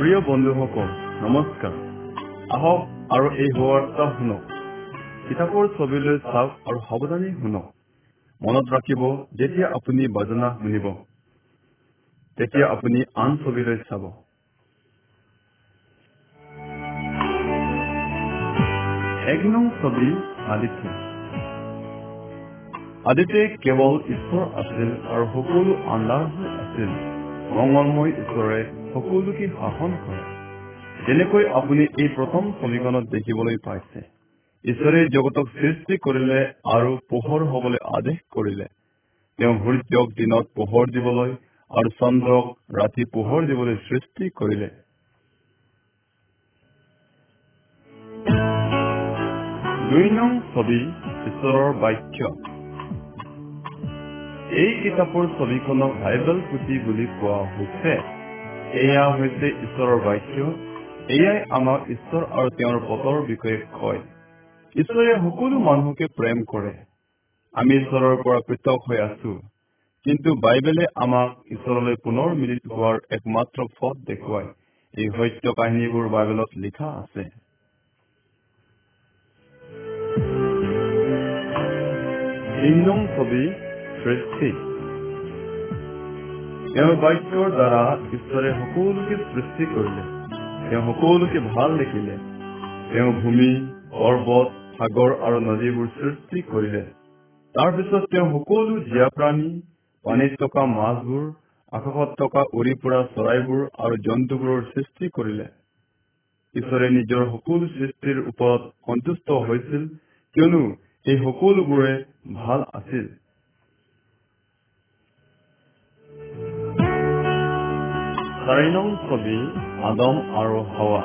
প্ৰিয় বন্ধুসকল নমস্কাৰ। আহক আৰু এই সুবাৰ্তা শুনক। কিতাপৰ ছবিলৈ চাওক আৰু সাৱধানে শুনক। মনত ৰাখিব যেতিয়া আপুনি বাজনা শুনিব তেতিয়া আপুনি আন ছবিলৈ চাব। এক নং ছবি আদিত্য। আদিতে কেৱল ঈশ্বৰ আছিল আৰু সকলো আন্ধাৰ হৈ আছিল। মংগলময় ঈশ্বৰে সকলোকে শাসন কৰে। যেনেকৈ আপুনি এই প্ৰথম ছবিখনত দেখিবলৈ পাইছে ঈশ্বৰে জগতক সৃষ্টি কৰিলে আৰু পোহৰ হবলৈ আদেশ কৰিলে। তেওঁ সূৰ্যক দিনত পোহৰ দিবলৈ আৰু চন্দ্ৰক ৰাতি পোহৰ দিবলৈ সৃষ্টি কৰিলে। দুই নং ছবি ঈশ্বৰৰ বাক্য। এই কিতাপৰ ছবিখনক বাইবেল পুথি বুলি কোৱা হৈছে। এয়া হৈছে ঈশ্বৰৰ বাক্য। এয়াই আমাক ঈশ্বৰ আৰু তেওঁৰ পথৰ বিষয়ে কয়। ঈশ্বৰে সকলো মানুহকে প্ৰেম কৰে। আমি ঈশ্বৰৰ পৰা পৃথক হৈ আছো। কিন্তু বাইবেলে আমাক ঈশ্বৰলৈ পুনৰ মিলিত হোৱাৰ একমাত্ৰ পথ দেখুৱায়। এই সত্য কাহিনীবোৰ বাইবেলত লিখা আছে। ছবি সৃষ্টি। তেওঁৰ বাক্যৰ দ্বাৰা ঈশ্বৰে সকলোকে সৃষ্টি কৰিলে। তেওঁ সকলোকে ভাল দেখিলে। তেওঁ ভূমি পৰ্বত সাগৰ আৰু নদীবোৰ সৃষ্টি কৰিলে। তাৰপিছত তেওঁ সকলো জীয়া প্ৰাণী পানীত থকা মাছবোৰ আকাশত থকা উৰি ফুৰা চৰাইবোৰ আৰু জন্তুবোৰৰ সৃষ্টি কৰিলে। ঈশ্বৰে নিজৰ সকলো সৃষ্টিৰ ওপৰত সন্তুষ্ট হৈছিল কিয়নো এই সকলোবোৰে ভাল আছিল। চাৰি নং ছবি আদম আৰু হাৱা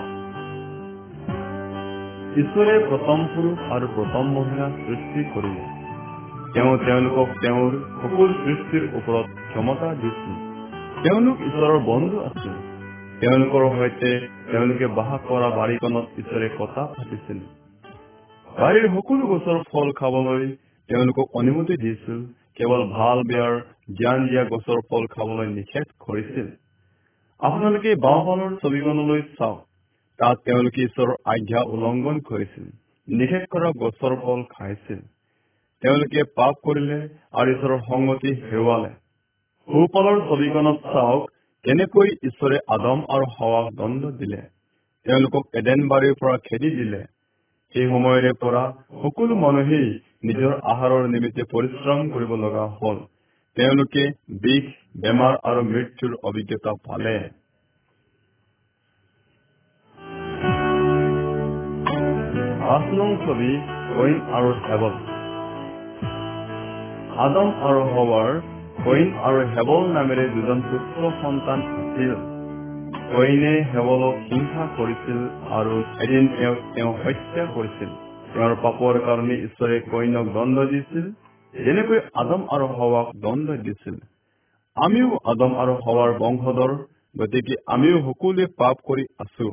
ঈশ্বৰে প্ৰথম পুৰুষ আৰু প্ৰথম মহিলা সৃষ্টি কৰিলে। তেওঁ তেওঁলোকক তেওঁৰ সকলো সৃষ্টিৰ ওপৰত ক্ষমতা দিছিল। তেওঁলোক ঈশ্বৰৰ বন্ধু আছিল। তেওঁলোকৰ সৈতে তেওঁলোকে বাস কৰা বাৰীখনত ঈশ্বৰে কথা পাতিছিল। বাৰীৰ সকলো গছৰ ফল খাবলৈ তেওঁলোকক অনুমতি দিছিল। কেৱল ভাল বেয়াৰ জ্ঞান দিয়া গছৰ ফল খাবলৈ নিষেধ কৰিছিল। আপোনালোকে বাওঁফালৰ ছবিখনলৈ চাওক। তাত তেওঁলোকে ঈশ্বৰৰ আজ্ঞা উলংঘন কৰিছিল নিষেধ কৰা গছৰ ফল খাইছিল। তেওঁলোকে পাপ কৰিলে আৰু ঈশ্বৰৰ সংগতি হেৰুৱালে। সোঁফালৰ ছবিখনত চাওক কেনেকৈ ঈশ্বৰে আদম আৰু হাৱাক দণ্ড দিলে। তেওঁলোকক এডেন বাৰীৰ পৰা খেদি দিলে। সেই সময়ৰে পৰা সকলো মানুহেই নিজৰ আহাৰৰ নিমিত্তে পৰিশ্ৰম কৰিব লগা হল। তেওঁলোকে বিষ বেমাৰ আৰু মৃত্যুৰ অভিজ্ঞতা পালে। নং ছবি কইন আৰু হেবল আদম আৰু হৱাৰ কইন আৰু হেবল নামেৰে দুজন পুত্ৰ সন্তান আছিল। কইনে হেবলক হিংসা কৰিছিল আৰু এদিন তেওঁ হত্যা কৰিছিল। তেওঁৰ পাপৰ কাৰণে ঈশ্বৰে কইনক দণ্ড দিছিল। যেনেকৈ আদম আৰু হাৱাক দণ্ড দিছিল। আমিও আদম আৰু হাৱাৰ বংশধৰ গতিকে আমিও সকলোৱে পাপ কৰি আছো।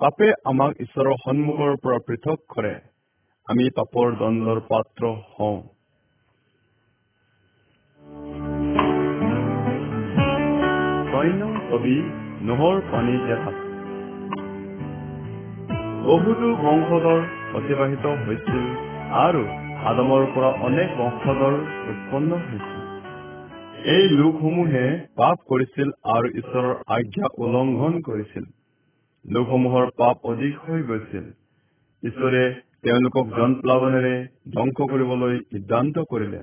পাপে আমাক ঈশ্বৰৰ সন্মুখৰ পৰা পৃথক কৰে। আমি পাপৰ দণ্ডৰ পাত্ৰ হওঁ। ছবি নহৰ পানী জাহাজ বহুতো বংশধৰ অতিবাহিত হৈছিল আৰু আদমৰ পৰা অনেক বংশধৰ উৎপন্ন হৈছিল। এই লোকসমূহে পাপ কৰিছিল আৰু ঈশ্বৰৰ আজ্ঞা উলংঘন কৰিছিল। লোকসমূহৰ পাপ অধিক হৈ গৈছিল। ঈশ্বৰে তেওঁলোকক জন প্লাৱনেৰে ধ্বংস কৰিবলৈ সিদ্ধান্ত কৰিলে।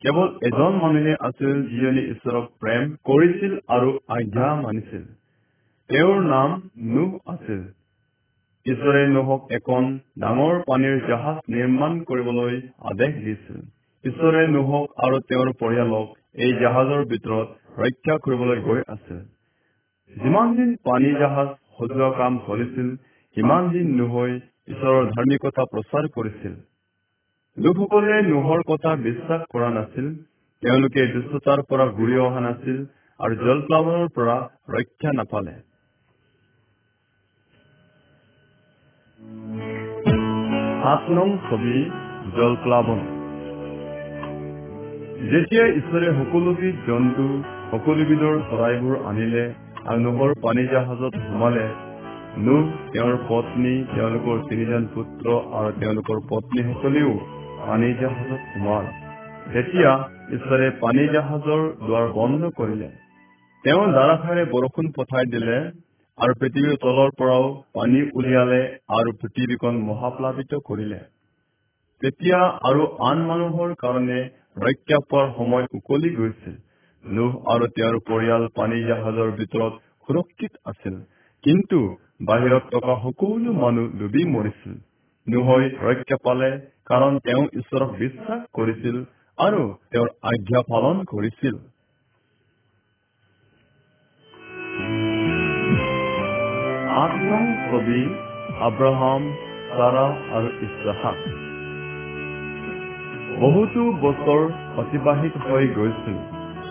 কেৱল এজন মানুহে আছিল যিজনে ঈশ্বৰক প্ৰেম কৰিছিল আৰু আজ্ঞা মানিছিল। তেওঁৰ নাম নোহ আছিল। ঈশ্বৰে নোহক এখন ডাঙৰ পানীৰ জাহাজ নিৰ্মাণ কৰিবলৈ আদেশ দিছিল। ঈশ্বৰে নোহক আৰু তেওঁৰ পৰিয়ালক এই জাহাজৰ ভিতৰত ৰক্ষা কৰিবলৈ গৈ আছিল যিমান দিন পানী জাহাজ সজোৱা কাম চলিছিল সিমান দিন নোহৈ ঈশ্বৰৰ ধাৰ্মিকতা প্ৰচাৰ কৰিছিল। লোকসকলে নোহৰ কথা বিশ্বাস কৰা নাছিল তেওঁলোকে দুষ্টতাৰ পৰা ঘূৰি অহা নাছিল আৰু জলপ্লাৱনৰ পৰা ৰক্ষা নাপালে। সাত নং ছবি জলপ্লাৱন। যেতিয়া ঈশ্বৰে সকলোবিধ জন্তু সকলোবিধৰ চৰাইবোৰ আনিলে আৰু নোহৰ পানী জাহাজত সোমালে নোহ তেওঁৰ পত্নী তেওঁলোকৰ তিনিজন পুত্ৰ আৰু তেওঁলোকৰ পত্নীসকলেও পানী জাহাজত সোমাল। তেতিয়া ঈশ্বৰে পানী জাহাজৰ দুৱাৰ বন্ধ কৰিলে। তেওঁ ধাৰাসাৰে বৰষুণ পঠাই দিলে আৰু পৃথিৱীৰ তলৰ পৰাও পানী উলিয়ালে আৰু পৃথিৱীখন মহাপ্লাৱিত কৰিলে। তেতিয়া আৰু আন মানুহৰ কাৰণে ৰক্ষা পোৱাৰ সময় উকলি গৈছিল। নোহ আৰু তেওঁৰ পৰিয়াল পানী জাহাজৰ ভিতৰত সুৰক্ষিত আছিল। কিন্তু বাহিৰত থকা সকলো মানুহ ডুবি মৰিছিল। নোহৈ ৰক্ষা পালে কাৰণ তেওঁ ঈশ্বৰক বিশ্বাস কৰিছিল আৰু তেওঁৰ আজ্ঞা পালন কৰিছিল। আব্ৰাহাম চাৰা আৰু ইছহাক। বহুতো বছৰ অতিবাহিত হৈ গৈছিল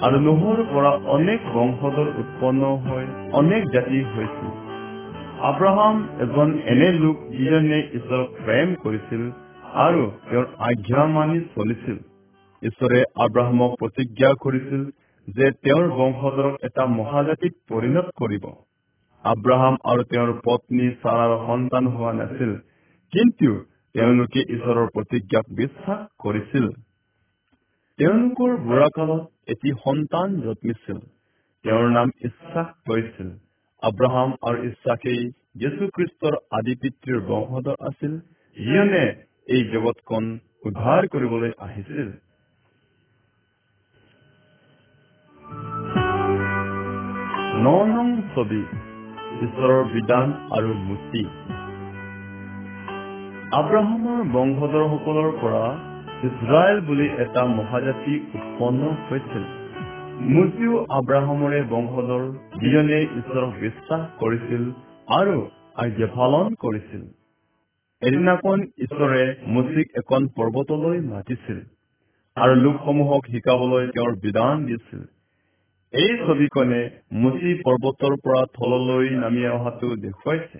আৰু নোহৰ পৰা অনেক বংশধৰ উৎপন্ন হৈ অনেক জাতি হৈছিল। আব্ৰাহাম এজন এনে লোক যিজনে ঈশ্বৰক প্ৰেম কৰিছিল আৰু তেওঁৰ আজ্ঞা মানি চলিছিল। ঈশ্বৰে আব্ৰাহামক প্ৰতিজ্ঞা কৰিছিল যে তেওঁৰ বংশধৰক এটা মহাজাতিত পৰিণত কৰিব। আব্ৰাহাম আৰু তেওঁৰ পত্নী চাৰাৰ সন্তান হোৱা নাছিল কিন্তু তেওঁলোকে ঈশ্বৰৰ প্ৰতিজ্ঞাক বিশ্বাস কৰিছিল। তেওঁলোকৰ বুঢ়াকালত এটি সন্তান জন্মিছিল। তেওঁৰ নাম ইচ্ছাক হৈছিল। আব্ৰাহাম আৰু ইচ্ছাকেই যীশুখ্ৰীষ্টৰ আদি পিতৃৰ বংশধৰ আছিল। যিজনে এই জগতখন উদ্ধাৰ কৰিবলৈ আহিছিল। ন নং ছবি ঈশ্বৰৰ বিধান আৰু মুচি আব্ৰাহামৰ বংশধৰসকলৰ পৰা ইজৰাইল বুলি এটা মহাজাতি উৎপন্ন হৈছিল। মুচিও আব্ৰাহামৰে বংশধৰ যিজনে ঈশ্বৰক বিশ্বাস কৰিছিল আৰু আজ্ঞা পালন কৰিছিল। এদিনাখন ঈশ্বৰে মুচিক এখন পৰ্বতলৈ মাতিছিল আৰু লোকসমূহক শিকাবলৈ তেওঁৰ বিধান দিছিল। এই ছবিখনে মুচি পৰ্বতৰ পৰা থললৈ নামি অহাটো দেখুৱাইছে।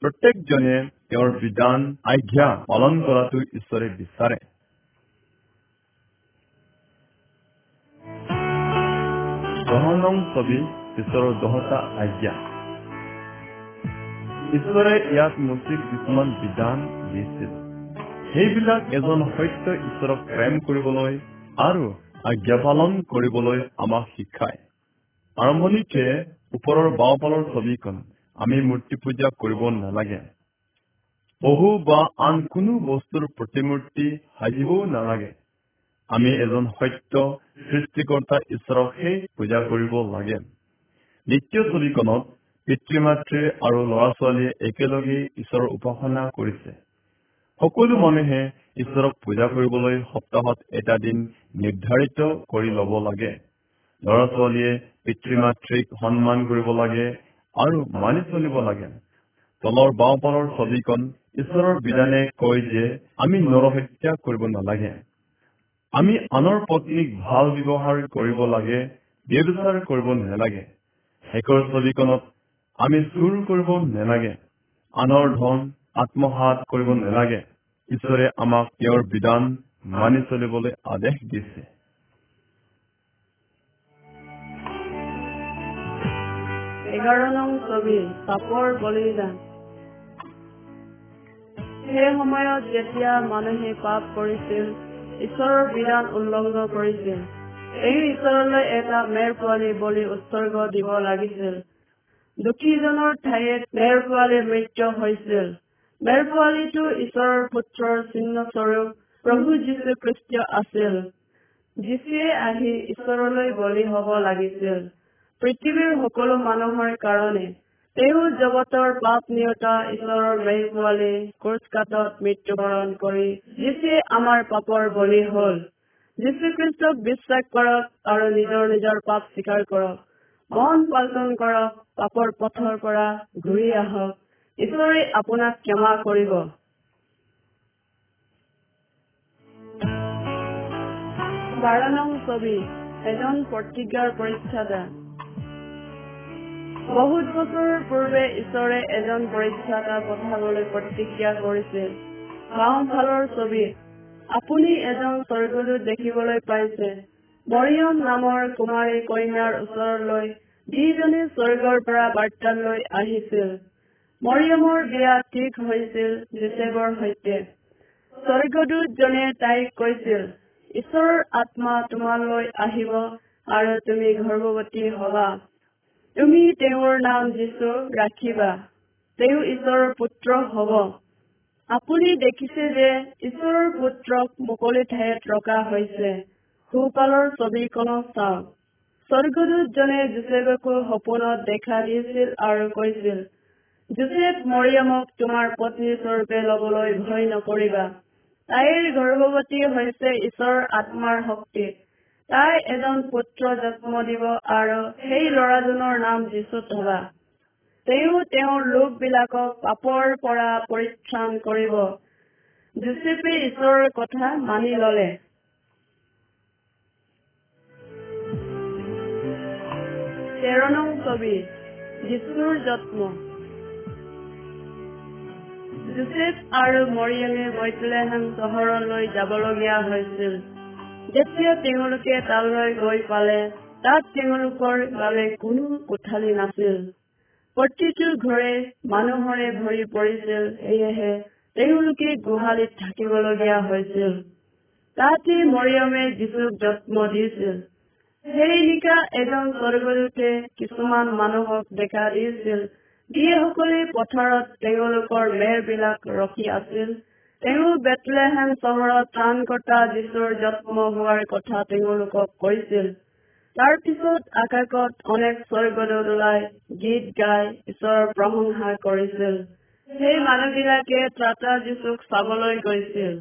প্ৰত্যেকজনে তেওঁৰ বিধান আজ্ঞা পালন কৰাটো ঈশ্বৰে বিচাৰে দহ নং ছবি ঈশ্বৰৰ দহটা আজ্ঞা ঈশ্বৰে ইয়াত মুচিক কিছুমান বিধান দিছিল সেইবিলাক এজন সত্য ঈশ্বৰক প্ৰেম কৰিবলৈ আৰু আজ্ঞা পালন কৰিবলৈ আমাক শিকায় আৰম্ভণিতে ওপৰৰ বাওঁফালৰ ছবিখন আমি মূৰ্তি পূজা কৰিব নালাগে পহু বা আন কোনো বস্তুৰ প্ৰতিমূৰ্তি সাজিবও নালাগে। আমি এজন সত্য সৃষ্টিকৰ্তা ঈশ্বৰকহে পূজা কৰিব লাগে। দ্বিতীয় ছবিখনত পিতৃ মাতৃ আৰু ল'ৰা ছোৱালীয়ে একেলগে ঈশ্বৰৰ উপাসনা কৰিছে। সকলো মানুহে ঈশ্বৰক পূজা কৰিবলৈ সপ্তাহত এটা দিন নিৰ্ধাৰিত কৰি ল'ব লাগে। ল'ৰা ছোৱালীয়ে পিতৃ মাতৃক সন্মান কৰিব লাগে আৰু মানি চলিব লাগে। তলৰ বাওঁফালৰ ছবিখন ঈশ্বৰৰ বিধানে কয় যে আমি নৰহত্যা কৰিব নালাগে। আমি আনৰ পত্নীক ভাল ব্যৱহাৰ কৰিব লাগে ব্যবচাৰ কৰিব নালাগে। শেষৰ ছবিখনত আমি চুৰ কৰিব নালাগে আনৰ ধন আত্মসাত কৰিব নালাগে। ঈশ্বৰে আমাক তেওঁৰ বিধান মানি চলিবলৈ আদেশ দিছে। এঘাৰ নং ছবি পাপৰ বলিদান। সেই সময়ত যেতিয়া মানুহে পাপ কৰিছিল ঈশ্বৰৰ বিধান উল্লংঘন কৰিছিল। এই ঈশ্বৰলৈ এটা মেৰ পোৱালী বলি উৎসৰ্গ দিব লাগিছিল। দুখীজনৰ ঠাইত মেৰ পোৱালীৰ মৃত্যু হৈছিল। মেৰ পোৱালীটো ঈশ্বৰৰ পুত্ৰৰ চিহ্ন স্বৰূপ প্ৰভু যীশু খ্ৰীষ্ট আছিল। যীশুৱে আহি ঈশ্বৰলৈ বলি হব লাগিছিল। পৃথিৱীৰ সকলো মানুহৰ কাৰণে তেওঁ জগতৰ পাপ নিয়তা ঈশ্বৰৰ মেৰ পোৱালী কোচকাটত মৃত্যুবৰণ কৰি যীশুৱে আমাৰ পাপৰ বলি হল। যীশুখ্ৰীষ্টক বিশ্বাস কৰক আৰু নিজৰ নিজৰ পাপ স্বীকাৰ কৰক। মন পালটন কৰক পাপৰ পথৰ পৰা ঘূৰি আহক। ঈশ্বৰে আপোনাক ক্ষমা কৰিব। বাৰ নং ছবি এজন প্ৰতিজ্ঞাৰ পৰীক্ষাদা বহুত বছৰ পূৰ্বে ঈশ্বৰে এজন পৰীক্ষাটা পঠাবলৈ প্ৰতিজ্ঞা কৰিছিল। বাওঁফালৰ ছবিত আপুনি এজন স্বৰ্গদূত দেখিবলৈ পাইছে। মৰিয়ম নামৰ কুমাৰী কন্যাৰ ওচৰলৈ যিজনে স্বৰ্গৰ পৰা বাৰ্তা লৈ আহিছিল। মৰিয়মৰ বিয়া ঠিক হৈছিল জোচেফৰ সৈতে। স্বৰ্গদূতজনে তাইক কৈছিল ঈশ্বৰৰ আত্মা তোমালৈ আহিব আৰু তুমি গৰ্ভৱতী হবা। তুমি তেওঁৰ নাম যীশু ৰাখিবা। তেওঁ ঈশ্বৰৰ পুত্ৰ হব। আপুনি দেখিছে যে ঈশ্বৰৰ পুত্ৰক মুকলি ঠাইত ৰখা হৈছে। সোঁফালৰ ছবিখনত চাওক। স্বৰ্গদূতজনে জোচেফকো সপোনত দেখা দিছিল আৰু কৈছিল জোচেফ মৰিয়মক তোমাৰ পত্নী স্বৰূপে লবলৈ ভয় নকৰিবা। তাইৰ গৰ্ভৱতী হৈছে ঈশ্বৰৰ আত্মাৰ শক্তি। তাই এজন পুত্ৰ জন্ম দিব আৰু সেই ল'ৰাজনৰ নাম যীশু থবা তেওঁ তেওঁৰ লোকবিলাকক পাপৰ পৰা পৰিত্ৰাণ কৰিব। জোচেফে ঈশ্বৰৰ কথা মানি ললে। তেৰ নং ছবি যীশুৰ জন্ম। জোচেফ আৰু মৰিয়মে বৈতলেহেম চহৰলৈ যাবলগীয়া হৈছিল। যেতিয়া তেওঁলোকে তালৈ গৈ পালে তাত তেওঁলোকৰ বাবে কোনো কোঠালি নাছিল। প্ৰতিটো ঘৰে মানুহৰে ভৰি পৰিছিল সেয়েহে তেওঁলোকে গোহালিত থাকিবলগীয়া হৈছিল। তাতে মৰিয়মে যীশুক জন্ম দিছিল। সেই নিশা এজন স্বৰ্গদূতে কিছুমান মানুহক দেখা দিছিল। যিসকলে পথাৰত তেওঁলোকৰ মেৰবিলাক ৰখি আছিল। তেওঁ বেতলেহেম চহৰত ত্ৰাণকৰ্তা যীশুৰ জন্ম হোৱাৰ কথা তেওঁলোকক কৈছিল। তাৰ পিছত আকাশত অনেক স্বৰ্গদূত ওলাই গীত গাই ঈশ্বৰৰ প্ৰশংসা কৰিছিল। সেই মানুহবিলাকে ত্ৰাতা যীশুক চাবলৈ গৈছিল।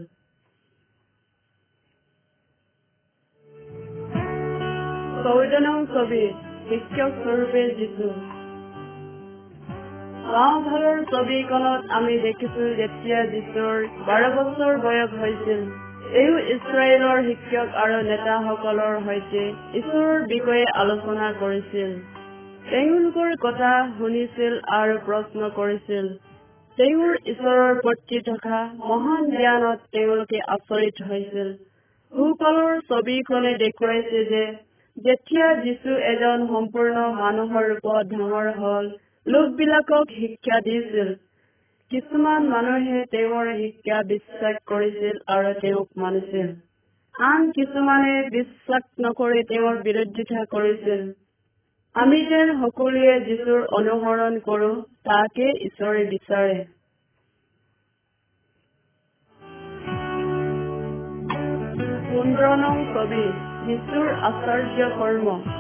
চৌধ নং ছবি শিক্ষক স্বৰূপে যীশু। বাওঁফালৰ ছবিখনত আমি দেখিছো যেতিয়া যীশুৰ বাৰ বছৰ বয়স হৈছিল। তেওঁ ইছৰাইলৰ শিক্ষক আৰু নেতাসকলৰ সৈতে ঈশ্বৰৰ বিষয়ে আলোচনা কৰিছিল। তেওঁলোকৰ কথা শুনিছিল আৰু প্ৰশ্ন কৰিছিল। তেওঁৰ ঈশ্বৰৰ প্ৰতি থকা মহান জ্ঞানত তেওঁলোকে আচৰিত হৈছিল। সোঁফালৰ ছবিখনে দেখুৱাইছে যে যেতিয়া যীশু এজন সম্পূৰ্ণ মানুহৰ ৰূপত ডাঙৰ হল লোকবিলাকক শিক্ষা দিছিল। কিছুমান মানুহে তেওঁৰ শিক্ষা বিশ্বাস কৰিছিল আৰু তেওঁক মানিছিল। আন কিছুমানে বিশ্বাস নকৰি তেওঁৰ বিৰোধিতা কৰিছিল। আমি যেন সকলোৱে যীশুৰ অনুসৰণ কৰো তাকে ঈশ্বৰে বিচাৰে। পোন্ধৰ নং ছবি যীশুৰ আশ্চৰ্য কৰ্ম।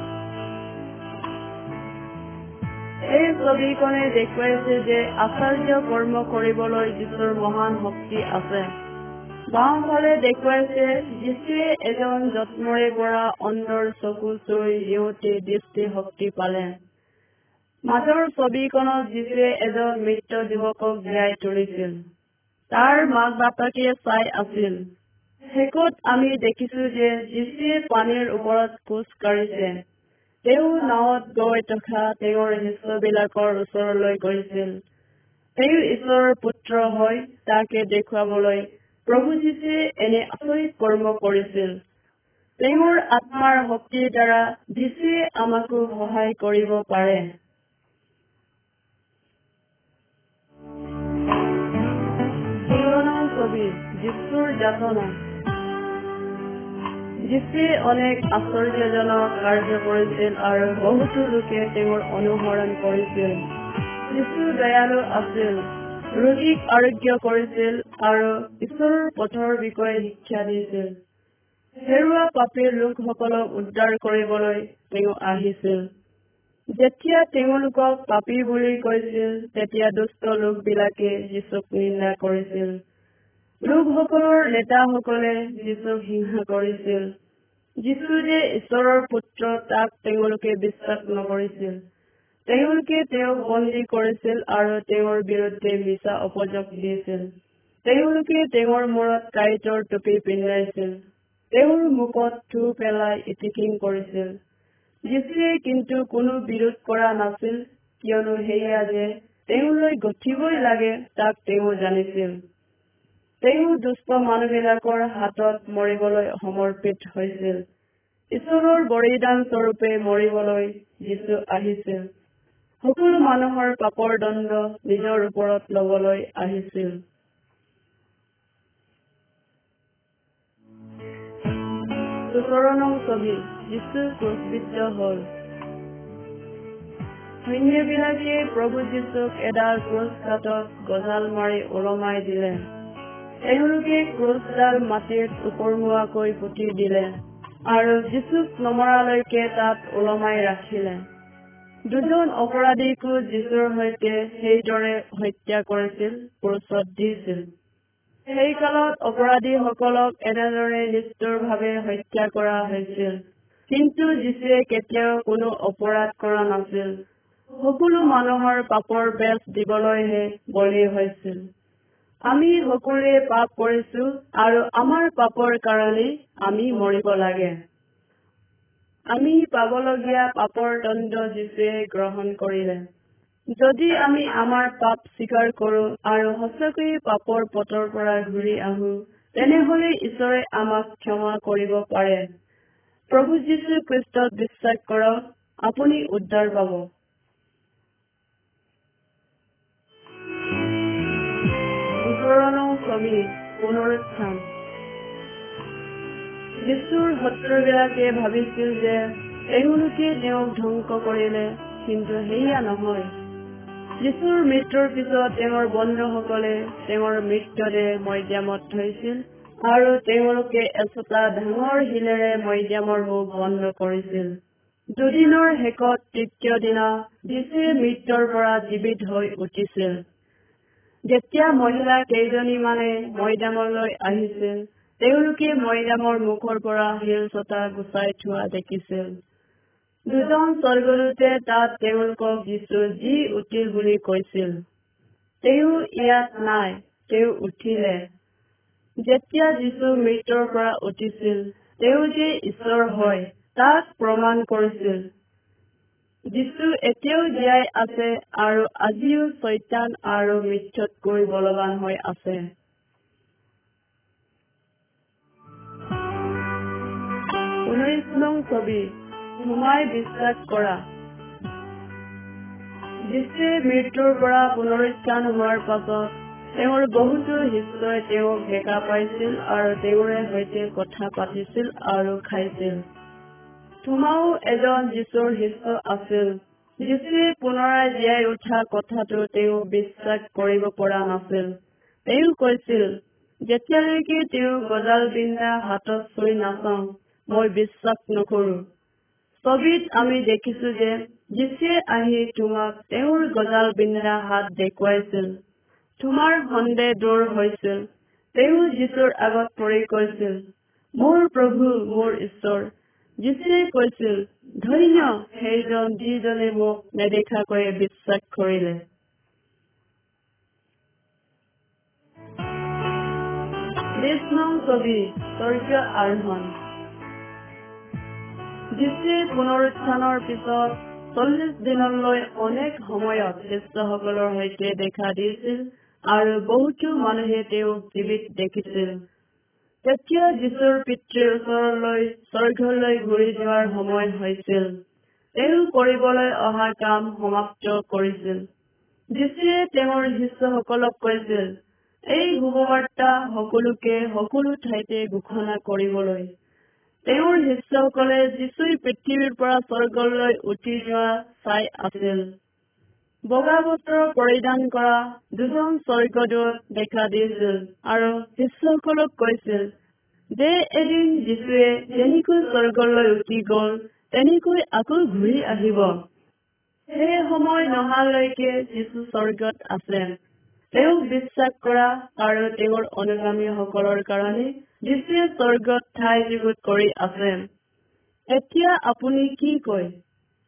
এই ছবিখনে দেখুৱাইছে যে আশ্চৰ্য কৰ্ম কৰিবলৈ যীশুৰ মহান শক্তি আছে। বাওঁফালে দেখুৱাইছে যীশুৱে এজন জন্মৰে পৰা অন্ধৰ চকু চুই সিহঁতে দৃষ্টি শক্তি পালে। মাজৰ ছবিখনত যীশুৱে এজন মৃত যুৱকক জীয়াই তুলিছিল। তাৰ মাক বাপেকে চাই আছিল শেষত আমি দেখিছো যে যীশুৱে পানীৰ ওপৰত খোজ কাঢ়িছে। তেওঁ নাৱত গৈ থকা তেওঁৰ শিষ্যবিলাকৰ ওচৰলৈ গৈছিল। তেওঁ ঈশ্বৰৰ পুত্ৰ হয় তাকে দেখুৱাবলৈ প্ৰভু যীশুৱে এনে আচৰিত কৰ্ম কৰিছিল। তেওঁৰ আত্মাৰ শক্তিৰ দ্বাৰা যীশুৱে আমাকো সহায় কৰিব পাৰে। ছবি যীশুৰ যাতনা। যীশুৱে অনেক আশ্চৰ্যজনক কাৰ্য কৰিছিল আৰু বহুতো লোকে তেওঁৰ অনুসৰণ কৰিছিল। যীশু দয়ালু আছিল ৰোগীক আৰোগ্য কৰিছিল আৰু ঈশ্বৰৰ পথৰ বিষয়ে শিক্ষা দিছিল। হেৰুৱা পাপীৰ লোকসকলক উদ্ধাৰ কৰিবলৈ তেওঁ আহিছিল। যেতিয়া তেওঁলোকক পাপী বুলি কৈছিল তেতিয়া দুষ্ট লোকবিলাকে যীচুক নিন্দা কৰিছিল। লোকসকলৰ নেতাসকলে যীচুক হিংসা কৰিছিল যীচু যে ঈশ্বৰৰ পুত্ৰ তাক তেওঁলোকে বিশ্বাস নকৰিছিল তেওঁলোকে তেওঁক বন্দী কৰিছিল আৰু তেওঁৰ বিৰুদ্ধে মিছা অপযোগ দিছিল। তেওঁলোকে তেওঁৰ মূৰত কাঁইটৰ টুপি পিন্ধাইছিল। তেওঁৰ মুখত থু পেলাই ইটিকিং কৰিছিল। যীশুৱে কিন্তু কোনো বিৰোধ কৰা নাছিল কিয়নো সেয়া যে তেওঁলৈ গঠিবই লাগে তাক তেওঁ জানিছিল। তেওঁ দুষ্ট মানুহবিলাকৰ হাতত মৰিবলৈ সমৰ্পিত হৈছিল। ঈশ্বৰৰ বলিদান স্বৰূপে মৰিবলৈ যীশু আহিছিল। সকলো মানুহৰ পাপৰ দণ্ড নিজৰ ওপৰত লবলৈ আহিছিল। সৈন্যবিলাকে প্ৰভু যীশুক এডাল ক্ৰুচ কাঠত গজাল মাৰি ওলমাই দিলে। এওঁলোকে ক্ৰুচডাল মাটিত ওপৰমুৱাকৈ পুতি দিলে আৰু যীশুক নমৰালৈকে তাত ওলমাই ৰাখিলে। দুজন অপৰাধীকো যীশুৰ সৈতে সেইদৰে হত্যা কৰিছিল ক্ৰুচত দিছিল। সেই কালত অপৰাধীসকলক এনেদৰে নিষ্ঠুৰভাৱে হত্যা কৰা হৈছিল। কিন্তু যীশুৱে কেতিয়াও কোনো অপৰাধ কৰা নাছিল। সকলো মানুহৰ পাপৰ বেচ দিবলৈহে বলি হৈছিল। আমি সকলোৱে পাপ কৰিছো আৰু আমাৰ পাপৰ কাৰণে আমি মৰিব লাগে। আমি পাবলগীয়া পাপৰ দণ্ড যীশুৱে গ্ৰহণ কৰিলে। যদি আমি আমাৰ পাপ স্বীকাৰ কৰো আৰু সঁচাকৈয়ে পাপৰ পথৰ পৰা ঘূৰি আহো তেনেহলে ঈশ্বৰে আমাক ক্ষমা কৰিব পাৰে। প্ৰভু যীশু খ্ৰীষ্টত বিশ্বাস কৰক আপুনি উদ্ধাৰ পাব। নং ছবি পুনৰুত্থান। যীশুৰ শত্ৰুবিলাকে ভাবিছিল যে এওঁলোকে তেওঁক ধ্বংস কৰিলে কিন্তু সেয়া নহয়। যীশুৰ মৃত্যুৰ পিছত তেওঁৰ বন্ধুসকলে তেওঁৰ মৃতদেহ মৈদামত থৈছিল আৰু তেওঁলোকে এচটা ডাঙৰ শিলেৰে মৈদামৰ মুখ বন্ধ কৰিছিল। দুদিনৰ শেষত তৃতীয় দিনা যীশুৱে মৃত্যুৰ পৰা জীৱিত হৈ উঠিছিল। যেতিয়া মহিলা কেইজনীমানে মৈদামলৈ আহিছিল তেওঁলোকে মৈদামৰ মুখৰ পৰা শিল ছটা গুচাই থোৱা দেখিছিল। দুজন স্বৰ্গদূতে তাত তেওঁলোকক যীশু যি উঠিল বুলি কৈছিল তেওঁ ইয়াত নাই তেওঁ উঠিলে। যেতিয়া যীশু মৃত্যুৰ পৰা উঠিছিল তেওঁ যে ঈশ্বৰ হয় তাক প্ৰমাণ কৰিছিল। যীশু এতিয়াও জীয়াই আছে আৰু আজিও চৈতান আৰু মৃত্যুতকৈ বলৱান হৈ আছে। ঊনৈশ নং ছবি সোমাই বিশ্বাস কৰা। যীশুৱে মৃত্যুৰ পৰা পুনৰুত্থান হোৱাৰ পাছত তেওঁৰ বহুতো শিষ্যই তেওঁক দেখা পাইছিল আৰু তেওঁৰে সৈতে কথা পাতিছিল আৰু খাইছিল। তোমাও এজন যীশুৰ শিষ্য আছিল। যীশুৱে পুনৰাই জীয়াই উঠা কথাটো তেওঁ বিশ্বাস কৰিব পৰা নাছিল। তেওঁ কৈছিল যেতিয়ালৈকে তেওঁ গজাল বিন্ধা হাতত চুই নাচাওঁ মই বিশ্বাস নকৰো। ছবিত আমি দেখিছো যে যীশুৱে আহি তোমাক তেওঁৰ গজাল বিন্ধা হাত দেখুৱাইছিল। তোমাৰ সন্দেহ দূৰ হৈছিল। তেওঁ যীশুৰ আগত পৰি কৈছিল মোৰ প্ৰভু মোৰ ঈশ্বৰ যীশুৱে কৈছিল ধন্য সেইজন যিজনে মোক নেদেখাকৈয়ে বিশ্বাস কৰিলে যীশুৱে পুনৰুত্থানৰ পিছত চল্লিশ দিনলৈ অনেক সময়ত শিষ্যসকলৰ সৈতে দেখা দিছিল আৰু বহুতো মানুহে তেওঁক জীৱিত দেখিছিল তেতিয়া যীশুৰ পিতৃৰ ওচৰলৈ স্বৰ্গলৈ ঘূৰি যোৱাৰ সময় হৈছিল। তেওঁ কৰিবলৈ অহা কাম সমাপ্ত কৰিছিল। যীশুৱে তেওঁৰ শিষ্যসকলক কৈছিল এই শুভবাৰ্তা সকলোকে সকলো ঠাইতে ঘোষণা কৰিবলৈ। তেওঁৰ শিষ্যসকলে যীশুই পৃথিৱীৰ পৰা স্বৰ্গলৈ উঠি যোৱা চাই আছিল। বগা বস্ত্ৰ পৰিধান কৰা দুজন স্বৰ্গদূত দেখা দিছিল আৰু শিষ্যসকলক কৈছিল যে এদিন যীশুৱে যেনেকৈ স্বৰ্গলৈ উঠি গল তেনেকৈ আকৌ ঘূৰি আহিব। সেই সময় নহালৈকে যীশু স্বৰ্গত আছে। তেওঁক বিশ্বাস কৰা আৰু তেওঁৰ অনুগামীসকলৰ কাৰণে যীশুৱে স্বৰ্গত ঠাই যুগুত কৰি আছে। এতিয়া আপুনি কি কয়?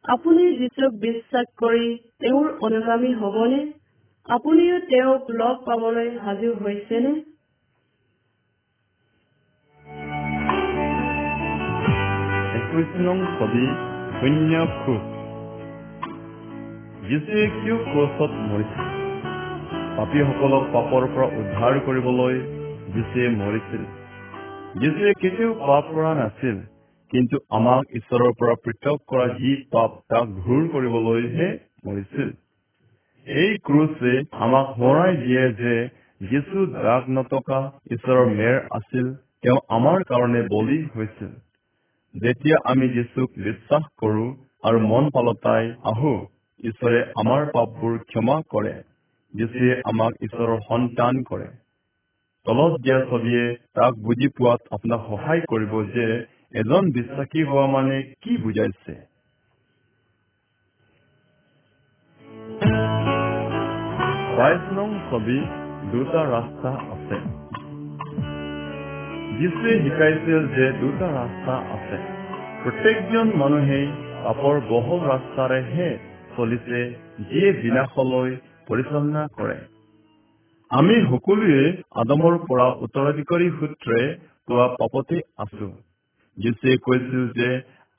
আপুনি যীশুক বিশ্বাস কৰি তেওঁৰ অনুগামী হবনে? আপুনিও তেওঁক লগ পাবলৈ সাজু হৈছেনে? একৈশ নং ছবি শূন্য যীশুৱে কিয় ক্ৰছত মৰিছিল। পাপীসকলক পাপৰ পৰা উদ্ধাৰ কৰিবলৈ যীশুৱে মৰিছিল। যীশুৱে কেতিয়াও পাপ কৰা নাছিল। কিন্তু আমাক ঈশ্বৰৰ পৰা পৃথক কৰা যি পাপ তাক দূৰ কৰিবলৈহে মৰিছিল। এই ক্ৰুচে আমাক সোঁৱৰাই দিয়ে যে যীশু দাগ নথকা ঈশ্বৰৰ মেৰ আছিল তেওঁ আমাৰ কাৰণে বলি হৈছিল। যেতিয়া আমি যীশুক বিশ্বাস কৰো আৰু মন পালতাই আহো ঈশ্বৰে আমাৰ পাপবোৰ ক্ষমা কৰে যীশুৱে আমাক ঈশ্বৰৰ সন্তান কৰে। তলত দিয়া ছবিয়ে তাক বুজি পোৱাত আপোনাক সহায় কৰিব যে এজন বিশ্বাসী হোৱা মানে কি বুজাইছে বাইশ নং ছবি দুটা ৰাস্তা আছে যীশুৱে শিকাইছিল যে দুটা ৰাস্তা আছে প্ৰত্যেকজন মানুহেই পাপৰ বহল ৰাস্তাৰেহে চলিছে যিয়ে বিনাশলৈ পৰিচালনা কৰে আমি সকলোৱে আদমৰ পৰা উত্তৰাধিকাৰী সূত্ৰে পোৱা পাপতে আছো যীশুৱে কৈছিল যে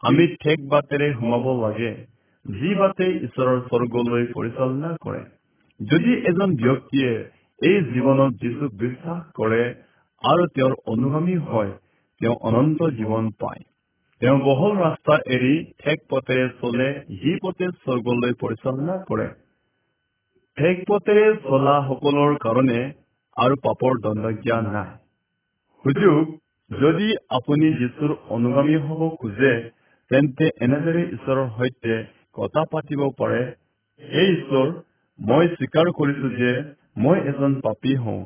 আমি ঠেক বাটেৰে সোমাব লাগে যি বাটে ঈশ্বৰৰ স্বৰ্গলৈ পৰিচালনা কৰে যদি এজন ব্যক্তিয়ে এই জীৱনত যীশুক বিশ্বাস কৰে আৰু তেওঁৰ অনুগামী হয় তেওঁ অনন্ত জীৱন পায় তেওঁ বহল ৰাস্তা এৰি ঠেক পথেৰে চলে যি পথে স্বৰ্গলৈ পৰিচালনা কৰে ঠেক পথেৰে চলা সকলৰ কাৰণে আৰু পাপৰ দণ্ডজ্ঞা নাই সুযোগ যদি আপুনি যীশুৰ অনুগামী হ'ব খোজে তেন্তে এনেদৰে ঈশ্বৰৰ সৈতে কথা পাতিব পাৰে হে ঈশ্বৰ মই স্বীকাৰ কৰিছো যে মই এজন পাপী হওঁ।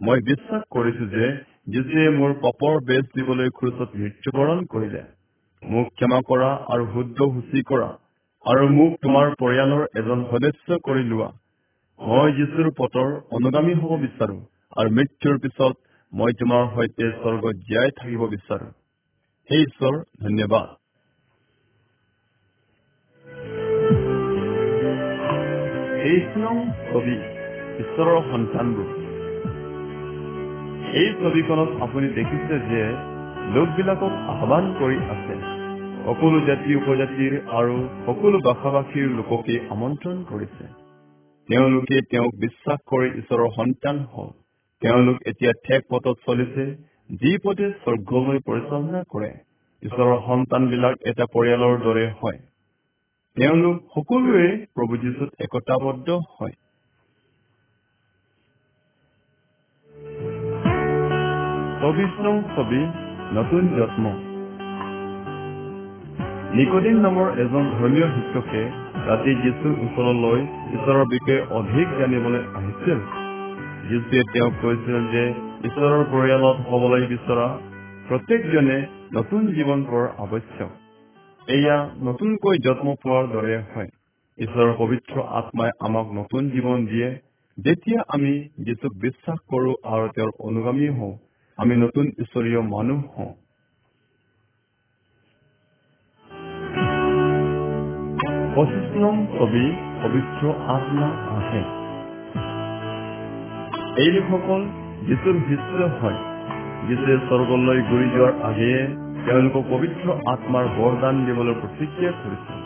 মই বিশ্বাস কৰিছো যে যীশুৱে মোৰ পাপৰ বেজ দিবলৈ ক্ৰুচত মৃত্যুবৰণ কৰিলে। মোক ক্ষমা কৰা আৰু শুদ্ধ সূচী কৰা আৰু মোক তোমাৰ পৰিয়ালৰ এজন সদস্য কৰি লোৱা। মই যীশুৰ পথৰ অনুগামী হ'ব বিচাৰো আৰু মৃত্যুৰ পিছত মই তোমাৰ সৈতে স্বৰ্গত জীয়াই থাকিব বিচাৰো। হে ঈশ্বৰ ধন্যবাদ। তেইছ নং ছবি ঈশ্বৰৰ সন্তানবোৰ এই ছবিখনত আপুনি দেখিছে যে লোকবিলাকক আহ্বান কৰি আছে। সকলো জাতি উপজাতিৰ আৰু সকলো ভাষা ভাষীৰ লোককে আমন্ত্ৰণ কৰিছে। তেওঁলোকে তেওঁক বিশ্বাস কৰি ঈশ্বৰৰ সন্তান হল তেওঁলোক এতিয়া ঠেক পথত চলিছে যি পথে স্বৰ্গলৈ পৰিচালনা কৰে। ঈশ্বৰৰ সন্তানবিলাক এটা পৰিয়ালৰ দৰে হয়। তেওঁলোক সকলোৱে প্ৰভু যীশুত একতাবদ্ধ হয়। চৌবিশ নং ছবি নতুন নিকদিন নামৰ এজন ধৰ্মীয় শিক্ষকে ৰাতি যীশুৰ ওচৰলৈ ঈশ্বৰৰ বিষয়ে অধিক জানিবলৈ আহিছিল। যীশুৱে তেওঁক কৈছিল যে ঈশ্বৰৰ পৰিয়ালত হবলৈ বিচৰা প্ৰত্যেকজনে নতুন জীৱন পোৱাৰ আৱশ্যক। এয়া নতুনকৈ জন্ম পোৱাৰ দৰে হয়। ঈশ্বৰৰ পবিত্ৰ আত্মাই আমাক নতুন জীৱন দিয়ে। যেতিয়া আমি যীশুক বিশ্বাস কৰো আৰু তেওঁৰ অনুগামী হওঁ আমি নতুন ঈশ্বৰীয় মানুহ হওঁ। পঁচিছ নং ছবি পবিত্ৰ আত্মা আহে। এই লোকসকল যীশুৰ শিষ্য হয় যীশুৱে স্বৰ্গলৈ ঘূৰি যোৱাৰ আগেয়ে তেওঁলোকক পবিত্ৰ আত্মাৰ বৰদান দিবলৈ প্ৰতিজ্ঞা কৰিছিল।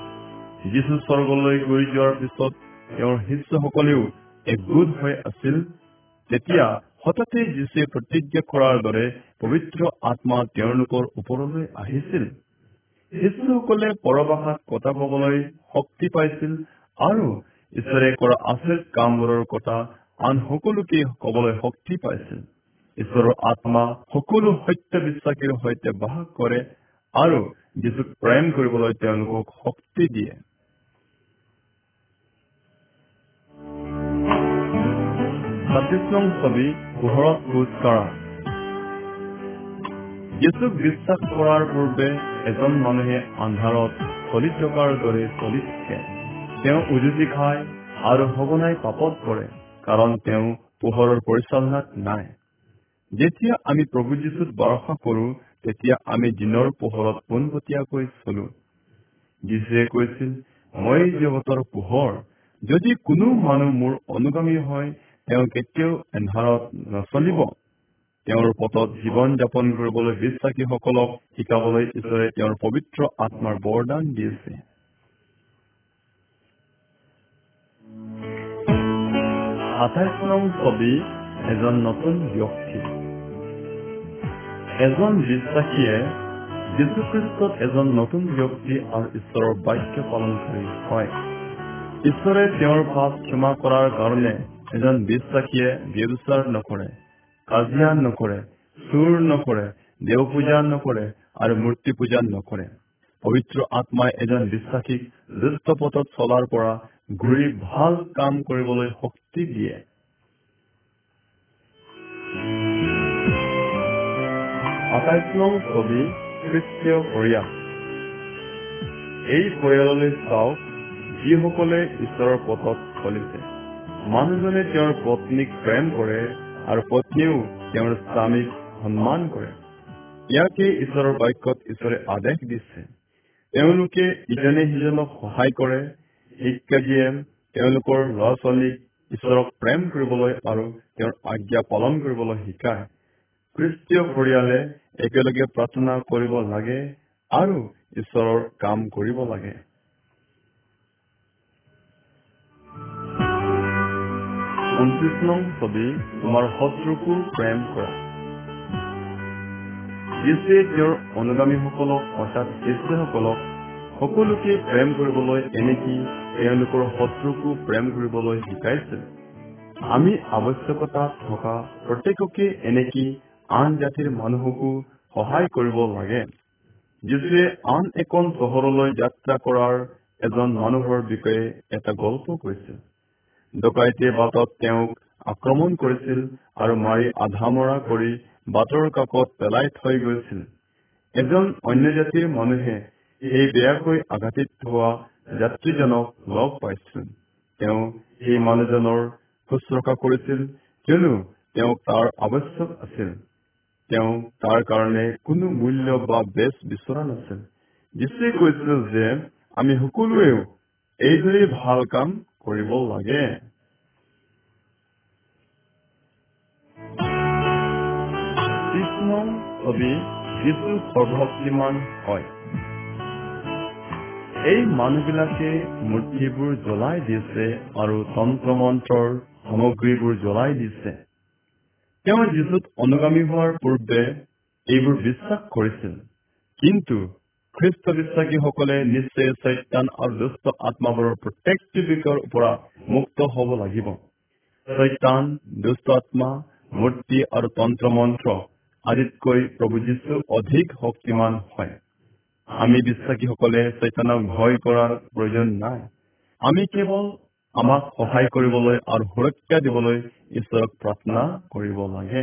যীশু স্বৰ্গলৈ ঘূৰি যোৱাৰ পিছত তেওঁৰ শিষ্যসকলেও একগোট হৈ আছিল তেতিয়া হঠাতে যীশুৱে প্ৰতিজ্ঞা কৰাৰ দৰে পবিত্ৰ আত্মা তেওঁলোকৰ ওপৰলৈ আহিছিল। শিশুসকলে পৰভাষাত কথা কবলৈ শক্তি পাইছিল আৰু ঈশ্বৰে কৰা আচৰিত কামবোৰৰ কথা আন সকলোকে কবলৈ শক্তি পাইছিল। ঈশ্বৰৰ আত্মা সকলো সত্য বিশ্বাসীৰ সৈতে বাস কৰে আৰু যীশুক প্ৰেম কৰিবলৈ তেওঁলোকক শক্তি দিয়ে। ছবি পোহৰত খোজ কঢ়া যীশুক বিশ্বাস কৰাৰ পূৰ্বে এজন মানুহে আন্ধাৰত চলি থকাৰ দৰে চলি থাকে তেওঁ উজুতি খায় আৰু সঘনাই পাপত পৰে। কাৰণ তেওঁ পোহৰৰ পৰিচালনাত নাই। যেতিয়া আমি প্ৰভু যীশুত ভৰসা কৰো তেতিয়া আমি দিনৰ পোহৰত পোনপটীয়াকৈ চলো। যীশুৱে কৈছিল মই জগতৰ পোহৰ। যদি কোনো মানুহ মোৰ অনুগামী হয় তেওঁ কেতিয়াও এন্ধাৰত নচলিব। তেওঁৰ পথত জীৱন যাপন কৰিবলৈ বিশ্বাসীসকলক শিকাবলৈ ঈশ্বৰে তেওঁৰ পবিত্ৰ আত্মাৰ বৰদান দিছে। আঠাইছ নং ছবি এজন নতুন ব্যক্তি। এজন বিশ্বাসীয়ে যীশুখ্ৰীষ্টত এজন নতুন ব্যক্তি আৰু ঈশ্বৰৰ বাক্য পালনকাৰী হয় ঈশ্বৰে তেওঁৰ পাপ ক্ষমা কৰাৰ কাৰণে এজন বিশ্বাসীয়ে ব্যবচাৰ নকৰে কাজিয়া নকৰে চুৰ নকৰে দেও পূজা নকৰে আৰু মূৰ্তি পূজা নকৰে। পবিত্ৰ আত্মাই এজন বিশ্বাসীক জ্যেষ্ঠ পথত চলাৰ পৰা ঘূৰি ভাল কাম কৰিবলৈ শক্তি দিয়ে। নং ছবি খ্ৰীষ্টীয় পৰিয়াল এই পৰিয়াললৈ চাওক যিসকলে ঈশ্বৰৰ পথত চলিছে। মানুহজনে তেওঁৰ পত্নীক প্ৰেম কৰে আৰু পত্নীয়েও তেওঁৰ স্বামীক সন্মান কৰে। ইয়াকে ঈশ্বৰৰ বাক্যত ঈশ্বৰে আদেশ দিছে। তেওঁলোকে ইজনে সিজনক সহায় কৰে শিক্ষা দিয়ে তেওঁলোকৰ ল'ৰা ছোৱালীক ঈশ্বৰক প্ৰেম কৰিবলৈ আৰু তেওঁৰ আজ্ঞা পালন কৰিবলৈ শিকায়। খ্ৰীষ্টীয় পৰিয়ালে একেলগে প্ৰাৰ্থনা কৰিব লাগে আৰু ঈশ্বৰৰ কাম কৰিব লাগে। ঊনত্ৰিশ নং ছবি তোমাৰ শত্ৰুকো প্ৰেম কৰা। যীশুৱে তেওঁৰ অনুগামীসকলক অৰ্থাৎ শিষ্যসকলক সকলোকে প্ৰেম কৰিবলৈ এনেকি তেওঁলোকৰ শত্ৰুকো প্ৰেম কৰিবলৈ শিকাইছিল আমি আৱশ্যকতা থকা প্ৰত্যেককে এনেকি আন জাতিৰ মানুহকো সহায় কৰিব লাগে যীশুৱে আন এখন চহৰলৈ যাত্ৰা কৰাৰ এজন মানুহৰ বিষয়ে এটা গল্প কৈছিল ডকাইতে বাটত তেওঁক আক্ৰমণ কৰিছিল আৰু মাৰি আধামৰা কৰি বাটৰ কাষত পেলাই থৈ গৈছিল। এজন অন্য জাতিৰ মানুহে সেই বেয়াকৈ আঘাতিত হোৱা যাত্ৰীজনক লগ পাইছিল। তেওঁ সেই মানুহজনৰ শুশ্ৰূষা কৰিছিল কিয়নো তেওঁক তাৰ আৱশ্যক আছিল। তেওঁ তাৰ কাৰণে কোনো মূল্য বা বেচ বিচৰা নাছিল। যীশুৱে কৈছিল যে আমি সকলোৱেও এইদৰে ভাল কাম কৰিব লাগে। কৃষ্ণ ছবি যিটো সৰ্বশক্তিমান হয়। এই মানুহবিলাকে মূৰ্তিবোৰ জ্বলাই দিছে আৰু তন্ত্ৰ মন্ত্ৰৰ সামগ্ৰীবোৰ জ্বলাই দিছে। তেওঁ যীশুত অনুগামী হোৱাৰ পূৰ্বে এইবোৰ বিশ্বাস কৰিছিল। কিন্তু খ্ৰীষ্ট বিশ্বাসীসকলে নিশ্চয় চৈতান আৰু দুষ্ট আত্মাবোৰৰ প্ৰত্যেকটো বিষয়ৰ পৰা মুক্ত হ'ব লাগিব। চৈতান দুষ্ট আত্মা মূৰ্তি আৰু তন্ত্ৰ মন্ত্ৰ আদিতকৈ প্ৰভু যীশু অধিক শক্তিমান হয়। আমি বিশ্বাসীসকলে চৈতানক ভয় কৰাৰ প্ৰয়োজন নাই। আমি কেৱল আমাক সহায় কৰিবলৈ আৰু সুৰক্ষা দিবলৈ ঈশ্বৰক প্ৰাৰ্থনা কৰিব লাগে।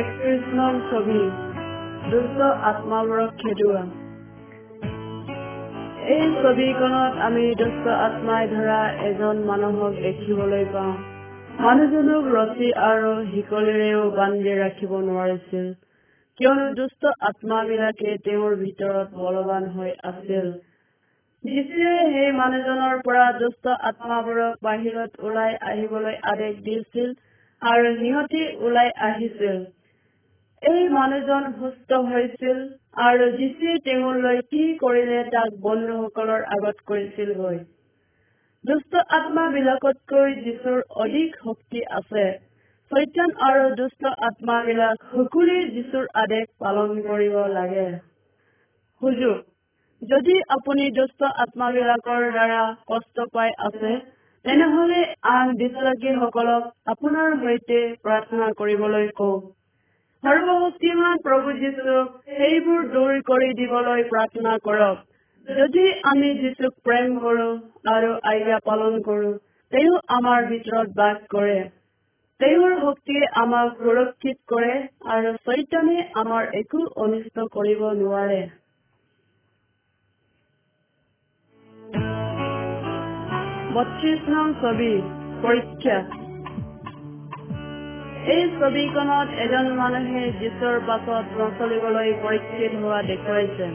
একত্ৰিশ নং ছবি দুষ্ট আত্মাবোৰক খেদোৱা। এই ছবিখনত আমি দুষ্ট আত্মাই ধৰা এজন মানুহক দেখিবলৈ পাওঁ। মানুহজনক ৰছী আৰু শিকলিৰেও বান্ধি ৰাখিব নোৱাৰিছিল। কিয়নো দুষ্ট আত্মাবিলাকে তেওঁৰ ভিতৰত বলৱান হৈ আছিল। যীশুৱে সেই মানুহজনৰ পৰা দুষ্ট আত্মাবোৰক বাহিৰত ওলাই আহিবলৈ আদেশ দিছিল আৰু সিহঁতি ওলাই আহিছিল। এই মানুহজন সুস্থ হৈছিল আৰু যীশুৱে তেওঁলৈ কি কৰিলে তাক বন্ধুসকলৰ আগত কৈছিলগৈ দুষ্ট আত্মাবিলাকতকৈ যীশুৰ অধিক শক্তি আছে। চৈতান আৰু দুষ্ট আত্মাবিলাক সকলোৱে যীশুৰ আদেশ পালন কৰিব লাগে। সুযোগ যদি আপুনি দুষ্ট আত্মাবিলাকৰ দ্বাৰা কষ্ট পাই আছে তেনেহলে আন বিশ্বাসীসকলক আপোনাৰ সৈতে প্ৰাৰ্থনা কৰিবলৈ কওক। সৰ্বশক্তিমান প্ৰভু যীশুক সেইবোৰ দূৰ কৰি দিবলৈ প্ৰাৰ্থনা কৰক। যদি আমি যীশুক প্ৰেম কৰো আৰু আজ্ঞা পালন কৰো তেওঁ আমাৰ ভিতৰত বাস কৰে। তেওঁৰ শক্তিয়ে আমাক সুৰক্ষিত কৰে আৰু চৈতানে আমাৰ একো অনিষ্ট কৰিব নোৱাৰে। বত্ৰিশ নং ছবি পৰীক্ষা। এই ছবিখনত এজন মানুহে যীশুৰ পাছত নচলিবলৈ পৰীক্ষিত হোৱা দেখুৱাইছে।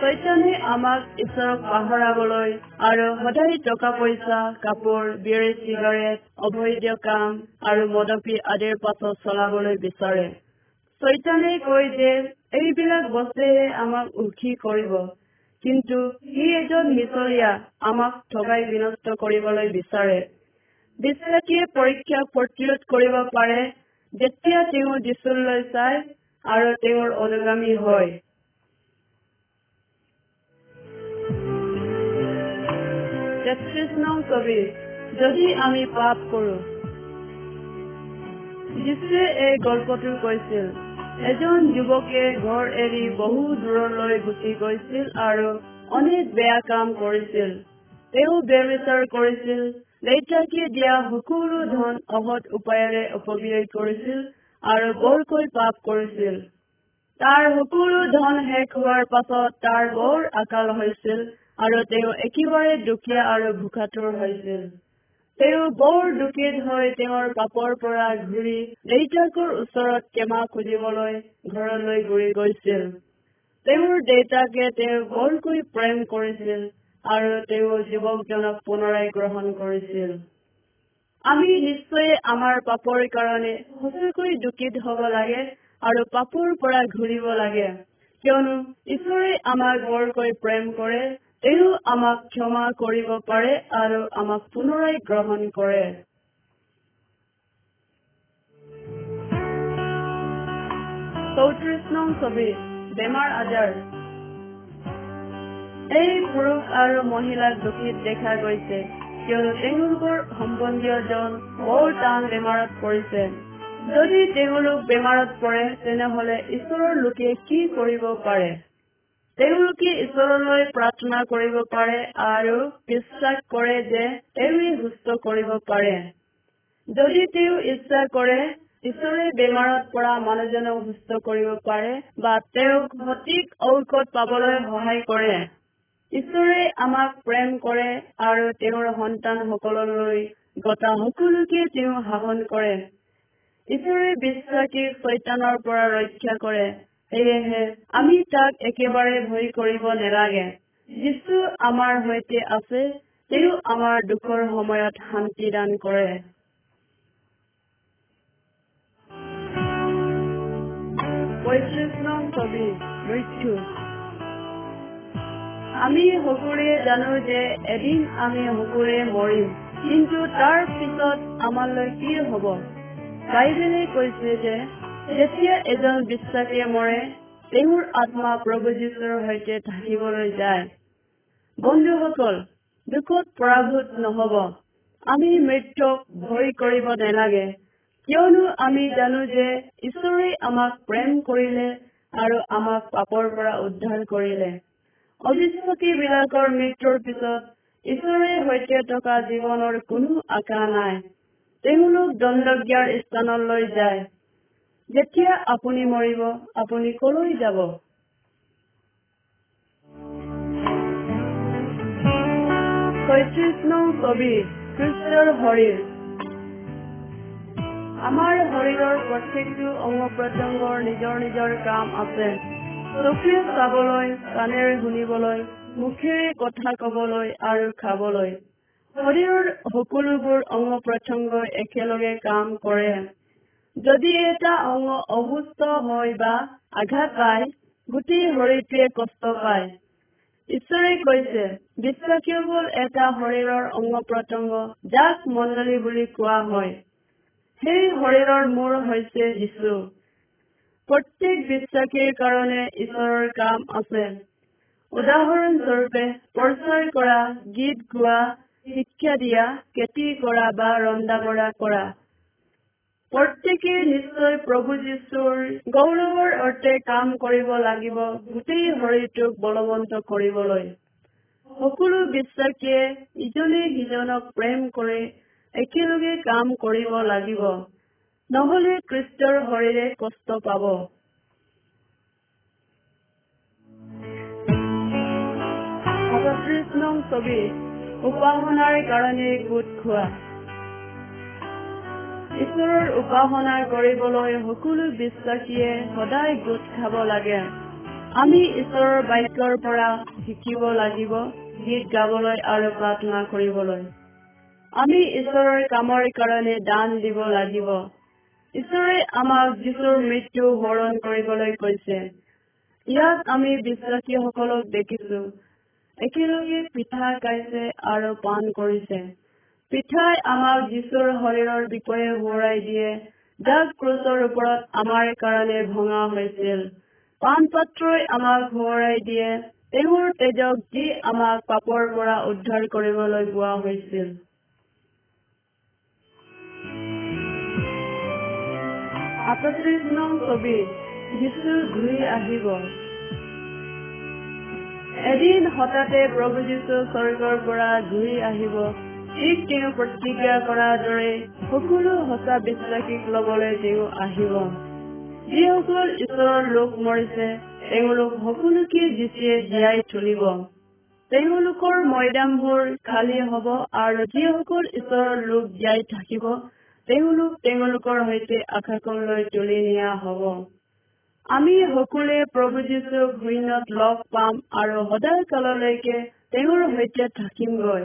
চৈতানে আমাক ঈশ্বৰক পাহৰাবলৈ আৰু সদায় টকা পইচা কাপোৰ বিড়ি চিগাৰেট অবৈধ কাম আৰু মদপি আদিৰ পাছত চলাবলৈ বিচাৰে। চৈতানে কয় যে এইবিলাক বস্তুৱে আমাক সুখী কৰিব কিন্তু সি এজন মিছলীয়া আমাক ঠগাই বিনষ্ট কৰিবলৈ বিচাৰে। বিশ্বাসীয়ে পৰীক্ষা প্ৰতিৰোধ কৰিব পাৰে যেতিয়া তেওঁ যীশুলৈ চায় আৰু তেওঁৰ অনুগামী হয়। তেত্ৰিশ নং যদি আমি পাপ কৰো যীশুৱে এই গল্পটো কৈছিল এজন যুৱকে ঘৰ এৰি বহু দূৰলৈ গুচি গৈছিল আৰু অনেক বেয়া কাম কৰিছিল। তেওঁ ব্যবচাৰ কৰিছিল দেউতাকে দিয়া সকলো ধন অসৎ উপায়েৰে অপব্যয় কৰিছিল আৰু বৰকৈ পাপ কৰিছিল। তাৰ সকলো ধন শেষ হোৱাৰ পাছত তাৰ বৰ আকাল হৈছিল আৰু তেওঁ একেবাৰে দুখীয়া আৰু ভোকাতুৰ হৈছিল। তেওঁ বৰ দুখিত হৈ তেওঁৰ পাপৰ পৰা ঘূৰি দেউতাকৰ ওচৰত ক্ষমা খুজিবলৈ ঘৰলৈ ঘূৰি গৈছিল। তেওঁৰ দেউতাকে তেওঁক বৰকৈ প্ৰেম কৰিছিল আৰু তেওঁ যুৱকজনক পুনৰাই গ্ৰহণ কৰিছিল। আমি নিশ্চয় আমাৰ পাপৰ কাৰণে সঁচাকৈ দুখিত হব লাগে আৰু পাপৰ পৰা ঘূৰিব লাগে। কিয়নো ঈশ্বৰে আমাক বৰকৈ প্ৰেম কৰে তেওঁ আমাক ক্ষমা কৰিব পাৰে আৰু আমাক পুনৰাই গ্ৰহণ কৰে। চৌত্ৰিশ নং ছবি বেমাৰ আজাৰ। এই পুৰুষ আৰু মহিলাক দুখিত দেখা গৈছে। কিয়নো তেওঁলোকৰ সম্বন্ধীয়জন বৰ টান বেমাৰত পৰিছে। যদি তেওঁলোক বেমাৰত পৰে তেনেহলে ঈশ্বৰৰ লোকে কি কৰিব পাৰে? তেওঁলোকে ঈশ্বৰলৈ প্ৰাৰ্থনা কৰিব পাৰে আৰু বিশ্বাস কৰে যে তেওঁৱে সুস্থ কৰিব পাৰে। যদি তেওঁ ইচ্ছা কৰে ঈশ্বৰে বেমাৰত পৰা মানুহজনক সুস্থ কৰিব পাৰে বা তেওঁক সঠিক ঔষধ পাবলৈ সহায় কৰে। ঈশ্বৰে আমাক প্ৰেম কৰে আৰু তেওঁৰ সন্তানসকললৈ গতা সকলোকে তেওঁ শাসন কৰে। ঈশ্বৰে বিশ্বাসীক চৈতানৰ পৰা ৰক্ষা কৰে সেয়েহে আমি তাক একেবাৰে ভয় কৰিব নালাগে। যীশু আমাৰ সৈতে আছে তেওঁ আমাৰ দুখৰ সময়ত শান্তি দান কৰে। পঁয়ত্ৰিশ নং ছবি মৃত্যু। আমি সকলোৱে জানো যে এদিন আমি সকলোৱে মৰিম কিন্তু তাৰ পিছত আমালৈ কি হব? বাইবেলে কৈছে যে যেতিয়া এজন বিশ্বাসীয়ে মৰে তেওঁৰ আত্মা প্ৰভু যীশুৰ সৈতে থাকিবলৈ যায়। বন্ধুসকল দুখত পৰাভূত নহব। আমি মৃত্যুক ভয় কৰিব নালাগে। কিয়নো আমি জানো যে ঈশ্বৰে আমাক প্ৰেম কৰিলে আৰু আমাক পাপৰ পৰা উদ্ধাৰ কৰিলে। অবিশ্বাসী বিলাকৰ মৃত্যুৰ পিছত ঈশ্বৰে সৈতে থকা জীৱনৰ কোনো আশা নাই। তেওঁলোক দণ্ডজ্ঞাৰ স্থানলৈ যায়। যেতিয়া আপুনি মৰিব আপুনি কলৈ যাব? ছয়ত্ৰিশ নং খ্ৰীষ্টৰ শৰীৰ। আমাৰ শৰীৰৰ প্ৰত্যেকটো অংগ প্ৰত্যংগৰ নিজৰ নিজৰ কাম আছে। চকুৱে চাবলৈ কাণেৰে শুনিবলৈ মুখেৰে কথা কবলৈ আৰু খাবলৈ। শৰীৰৰ সকলোবোৰ অংগ প্ৰত্যংগই একেলগে কাম কৰে। যদি এটা অংগ অসুস্থ হয় বা আঘাত পায় গোটেই শৰীৰটোৱে কষ্ট পায়। ঈশ্বৰে কৈছে বিশ্বাসী হল এটা শৰীৰৰ অংগ প্ৰত্যংগ যাক মণ্ডলী বুলি কোৱা হয়। সেই শৰীৰৰ মূৰ হৈছে যীশু। প্ৰত্যেক বিশ্বাসীৰ কাৰণে ঈশ্বৰৰ কাম আছে। উদাহৰণস্বৰূপে প্ৰচাৰ কৰা গীত গোৱা শিক্ষা দিয়া খেতি কৰা বা ৰন্ধা বঢ়া কৰা। প্ৰত্যেকে নিশ্চয় প্ৰভু যীশুৰ গৌৰৱৰ অৰ্থে কাম কৰিব লাগিব গোটেই শৰীৰটোক বলৱন্ত কৰিবলৈ। সকলো বিশ্বাসীয়ে ইজনে সিজনক প্ৰেম কৰি একেলগে কাম কৰিব লাগিব। নহলে খ্ৰীষ্টৰ শৰীৰে কষ্ট পাব। ছবি উপাসনাৰ কাৰণে গোট খোৱা। ঈশ্বৰৰ উপাসনা কৰিবলৈ সকলো বিশ্বাসীয়ে সদায় গোট খাব লাগে। আমি ঈশ্বৰৰ বাক্যৰ পৰা শিকিব লাগিব গীত গাবলৈ আৰু প্ৰাৰ্থনা কৰিবলৈ। আমি ঈশ্বৰৰ কামৰ কাৰণে দান দিব লাগিব। ঈশ্বৰে আমাক যীশুৰ মৃত্যু হৰণ কৰিবলৈ কৈছে। ইয়াত আমি বিশ্বাসীসকলক দেখিছো। একেলগে পিঠা খাইছে আৰু পান কৰিছে। পিঠাই আমাক যীশুৰ শৰীৰৰ বিষয়ে সোঁৱৰাই দিয়ে যাক ক্ৰুচৰ ওপৰত আমাৰ কাৰণে ভঙা হৈছিল। পাণ পাত্ৰই আমাক সোঁৱৰাই দিয়ে তেওঁৰ তেজক যি আমাক পাপৰ পৰা উদ্ধাৰ কৰিবলৈ কোৱা হৈছিল। আঠত্ৰিশ নং ছবি যীশু ঘূৰি আহিব। এদিন হঠাতে প্ৰভু যীশু স্বৰ্গৰ পৰা ঘূৰি আহিব। ঠিক তেওঁ প্ৰতিজ্ঞা কৰাৰ দৰে সকলো সঁচা বিশ্বাসীক লবলৈ তেওঁ আহিব। যিসকল ঈশ্বৰৰ লোক মৰিছে তেওঁলোক সকলোকে যিচুৱে জীয়াই তুলিব তেওঁলোকৰ মৈদামবোৰ খালী হব আৰু যিসকল ঈশ্বৰৰ লোক জীয়াই থাকিব তেওঁলোক তেওঁলোকৰ সৈতে আকাশলৈ তুলি নিয়া হব। আমি সকলোৱে প্ৰভু যীশুক শূন্যত লগ পাম আৰু সদায় কাললৈকে তেওঁৰ সৈতে থাকিমগৈ।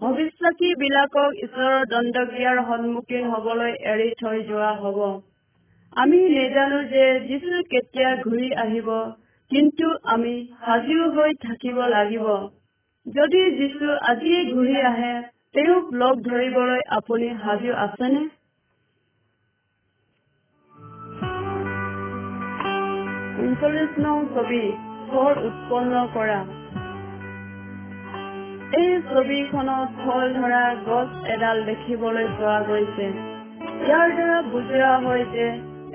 অবিশ্বাসী বিলাকক ঈশ্বৰৰ দণ্ডক্ৰিয়াৰ সন্মুখীন হবলৈ এৰি থৈ যোৱা হব। আমি নেজানো যে যীশু কেতিয়া ঘূৰি আহিব কিন্তু আমি সাজু হৈ থাকিব লাগিব। যদি যীশু আজিয়ে ঘূৰি আহে তেওঁক লগ ধৰিবলৈ আপুনি সাজু আছেনে? এই ছবিখনত ফল ধৰা গছ এডাল দেখিবলৈ পোৱা গৈছে। ইয়াৰ দ্বাৰা বুজোৱা হয় যে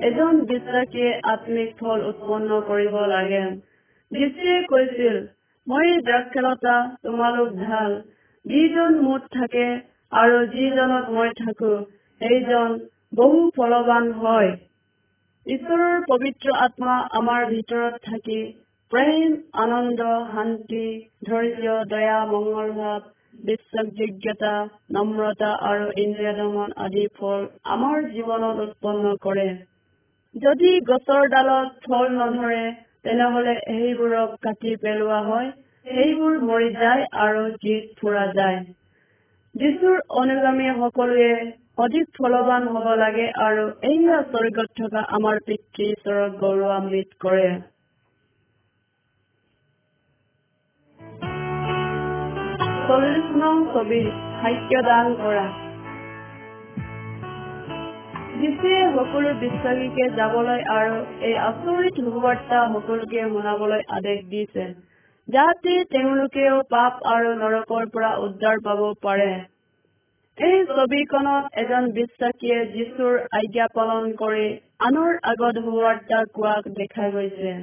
এজন বিশ্বাসীয়ে আত্মিক ফল উৎপন্ন কৰিব লাগে। যীশুৱে কৈছিল মই দ্ৰাক্ষলতা তোমালোক ঢাল যিজন মোত থাকে আৰু যিজনত মই থাকো সেইজন বহু ফলৱান হয়। ঈশ্বৰৰ পবিত্ৰ আত্মা আমাৰ ভিতৰত থাকি প্ৰেম আনন্দ শান্তি ধৈৰ্য দয়া মংগল ভাৱ বিশ্বাসযোগ্যতা নম্ৰতা আৰু ইন্দ্ৰিয় দমন আদি ফল আমাৰ জীৱনত উৎপন্ন কৰে। যদি গছৰ ডালত ফল নধৰে তেনেহলে সেইবোৰক কাটি পেলোৱা হয়। সেইবোৰ মৰি যায় আৰু জুইত ফুৰা যায়। যীশুৰ অনুগামী সকলোৱে অধিক ফলৱান হব লাগে আৰু এইয়া স্বৰ্গত থকা আমাৰ পিতৃ ঈশ্বৰক গৌৰৱান্বিত কৰে। চল্লিশ নং ছবি সাক্ষ্য দান কৰা। যীশুৱে সকলো বিশ্বাসীকে যাবলৈ আৰু এই আচৰিত সুবাৰ্তা সকলোকে শুনাবলৈ আদেশ দিছে। যাতে তেওঁলোকেও পাপ আৰু নৰকৰ পৰা উদ্ধাৰ পাব পাৰে। এই ছবিখনত এজন বিশ্বাসীয়ে যীশুৰ আজ্ঞা পালন কৰি আনৰ আগত সুবাৰ্তা কোৱা দেখা গৈছে।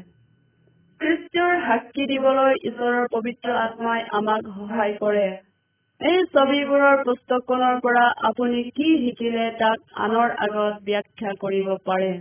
খ্ৰীষ্টৰ সাক্ষী দিবলৈ ঈশ্বৰৰ পবিত্ৰ আত্মাই আমাক সহায় কৰে। এই ছবিবোৰৰ পুস্তকখনৰ পৰা আপুনি কি শিকিলে তাক আনৰ আগত ব্যাখ্যা কৰিব পাৰে?